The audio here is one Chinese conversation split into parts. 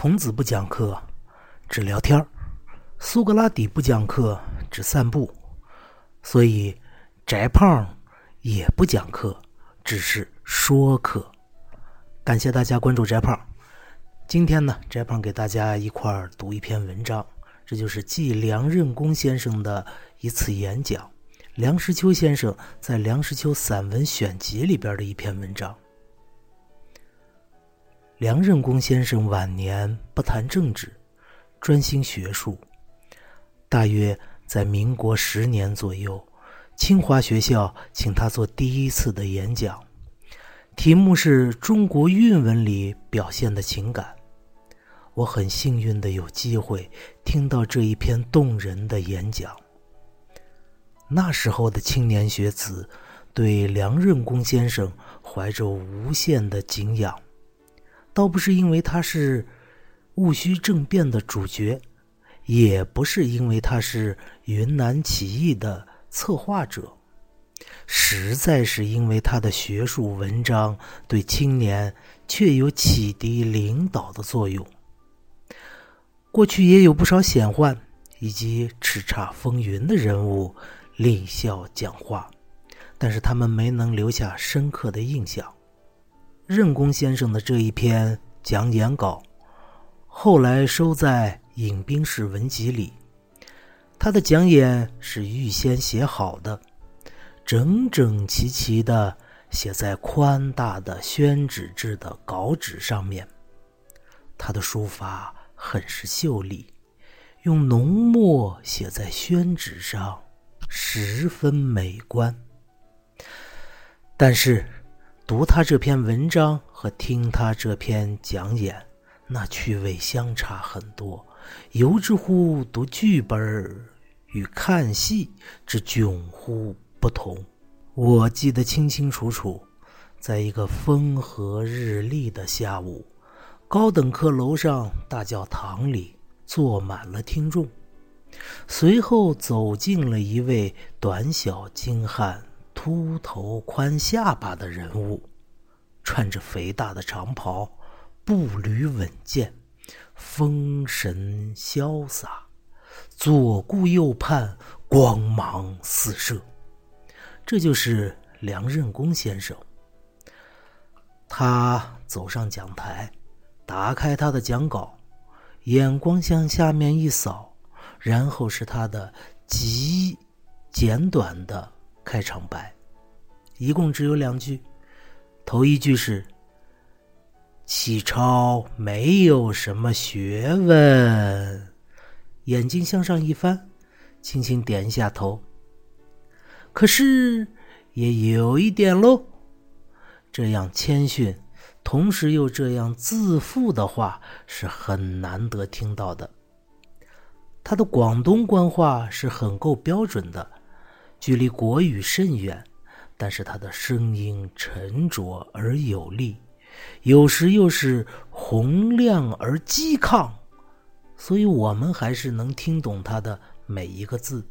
孔子不讲课，只聊天苏格拉底不讲课，只散步。所以，翟胖也不讲课，只是说课。感谢大家关注翟胖。今天呢，翟胖给大家一块儿读一篇文章，这就是继梁任公先生的一次演讲，梁实秋先生在《梁实秋散文选集》里边的一篇文章。梁任公先生晚年不谈政治，专心学术。大约在民国十年左右，清华学校请他做第一次的演讲，题目是中国韵文里表现的情感。我很幸运的有机会听到这一篇动人的演讲。那时候的青年学子对梁任公先生怀着无限的敬仰。倒不是因为他是戊戌政变的主角，也不是因为他是云南起义的策划者，实在是因为他的学术文章对青年确有启迪领导的作用。过去也有不少显宦以及叱咤风云的人物立校讲话，但是他们没能留下深刻的印象。任公先生的这一篇讲演稿，后来收在《饮冰室文集》里。他的讲演是预先写好的，整整齐齐的写在宽大的宣纸制的稿纸上面。他的书法很是秀丽，用浓墨写在宣纸上，十分美观。但是。读他这篇文章和听他这篇讲演，那趣味相差很多，犹之乎读剧本与看戏之迥乎不同。我记得清清楚楚，在一个风和日丽的下午，高等课楼上大教堂里坐满了听众，随后走进了一位短小精悍。秃头宽下巴的人物，穿着肥大的长袍，步履稳健，风神潇洒，左顾右盼，光芒四射。这就是梁任公先生。他走上讲台，打开他的讲稿，眼光向下面一扫，然后是他的极简短的。开场白，一共只有两句。头一句是：“启超没有什么学问。”眼睛向上一翻，轻轻点一下头。可是也有一点喽。这样谦逊，同时又这样自负的话，是很难得听到的。他的广东官话是很够标准的。距离国语甚远，但是他的声音沉着而有力，有时又是洪亮而激亢，所以我们还是能听懂他的每一个字。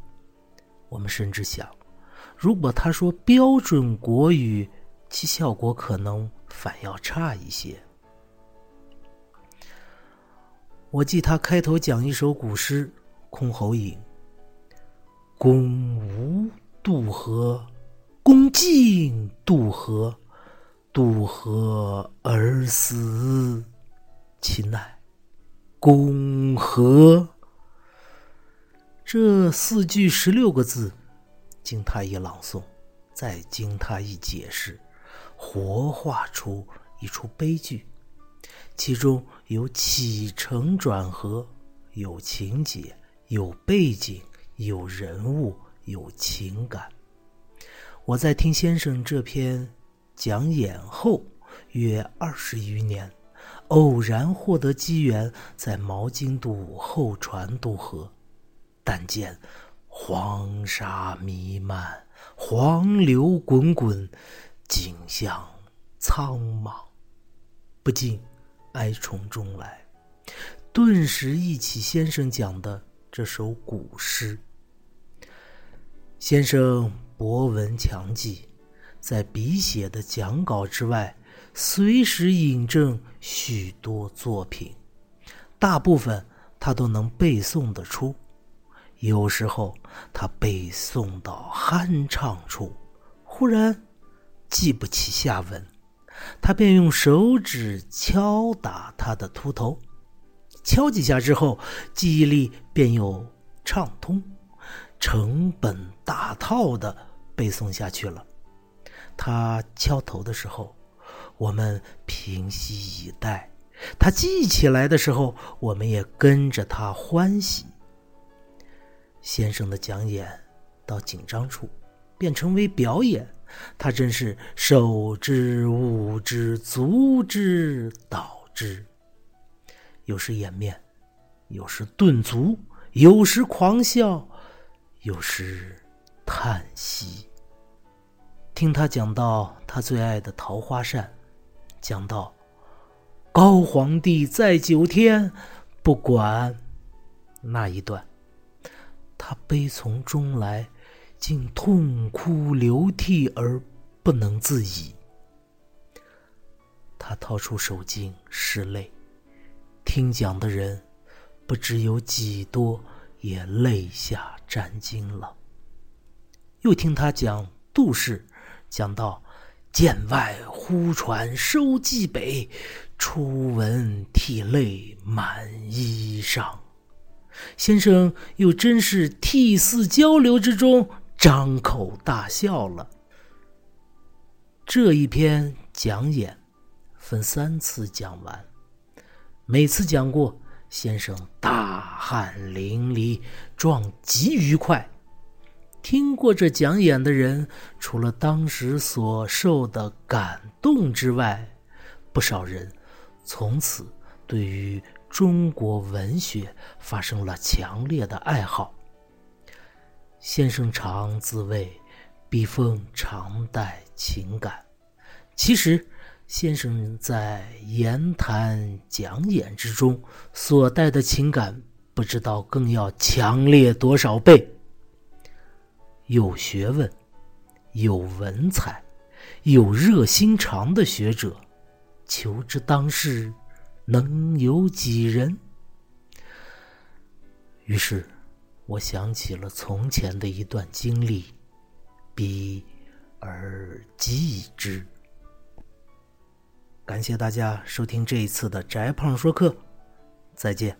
我们甚至想，如果他说标准国语，其效果可能反要差一些。我记他开头讲一首古诗《箜篌引》。公无渡河，恭敬渡河，渡河而死，其奈？公何？这四句十六个字，经他一朗诵，再经他一解释，活画出一出悲剧，其中有起承转合，有情节，有背景。有人物，有情感。我在听先生这篇讲演后约二十余年，偶然获得机缘，在毛巾渡后船渡河，但见黄沙弥漫，黄流滚滚，景象苍茫，不禁哀从中来，顿时忆起先生讲的这首古诗。先生博闻强记，在笔写的讲稿之外，随时引证许多作品，大部分他都能背诵得出。有时候他背诵到酣畅处，忽然记不起下文，他便用手指敲打他的秃头，敲几下之后，记忆力便又畅通，成本大套的背诵下去了。他敲头的时候，我们平息以待；他记起来的时候，我们也跟着他欢喜。先生的讲演到紧张处，便成为表演。他真是手之、舞之、足之、蹈之，有时掩面，有时顿足，有时狂笑，有时叹息。听他讲到他最爱的桃花扇，讲到高皇帝在九天，不管那一段。他悲从中来，竟痛哭流涕而不能自已。他掏出手巾拭泪，听讲的人不知有几多也泪下沾襟了。又听他讲杜氏，讲到剑外忽传收蓟北，初闻涕泪满衣裳。先生又真是涕泗交流之中张口大笑了。这一篇讲演分三次讲完，每次讲过，先生大汗淋漓，状极愉快。听过这讲演的人，除了当时所受的感动之外，不少人从此对于。中国文学发生了强烈的爱好。先生常自谓笔锋常带情感，其实先生在言谈讲演之中所带的情感，不知道更要强烈多少倍。有学问、有文采、有热心肠的学者，求之当世。能有几人？于是，我想起了从前的一段经历，比而记之。感谢大家收听这一次的翟胖说课，再见。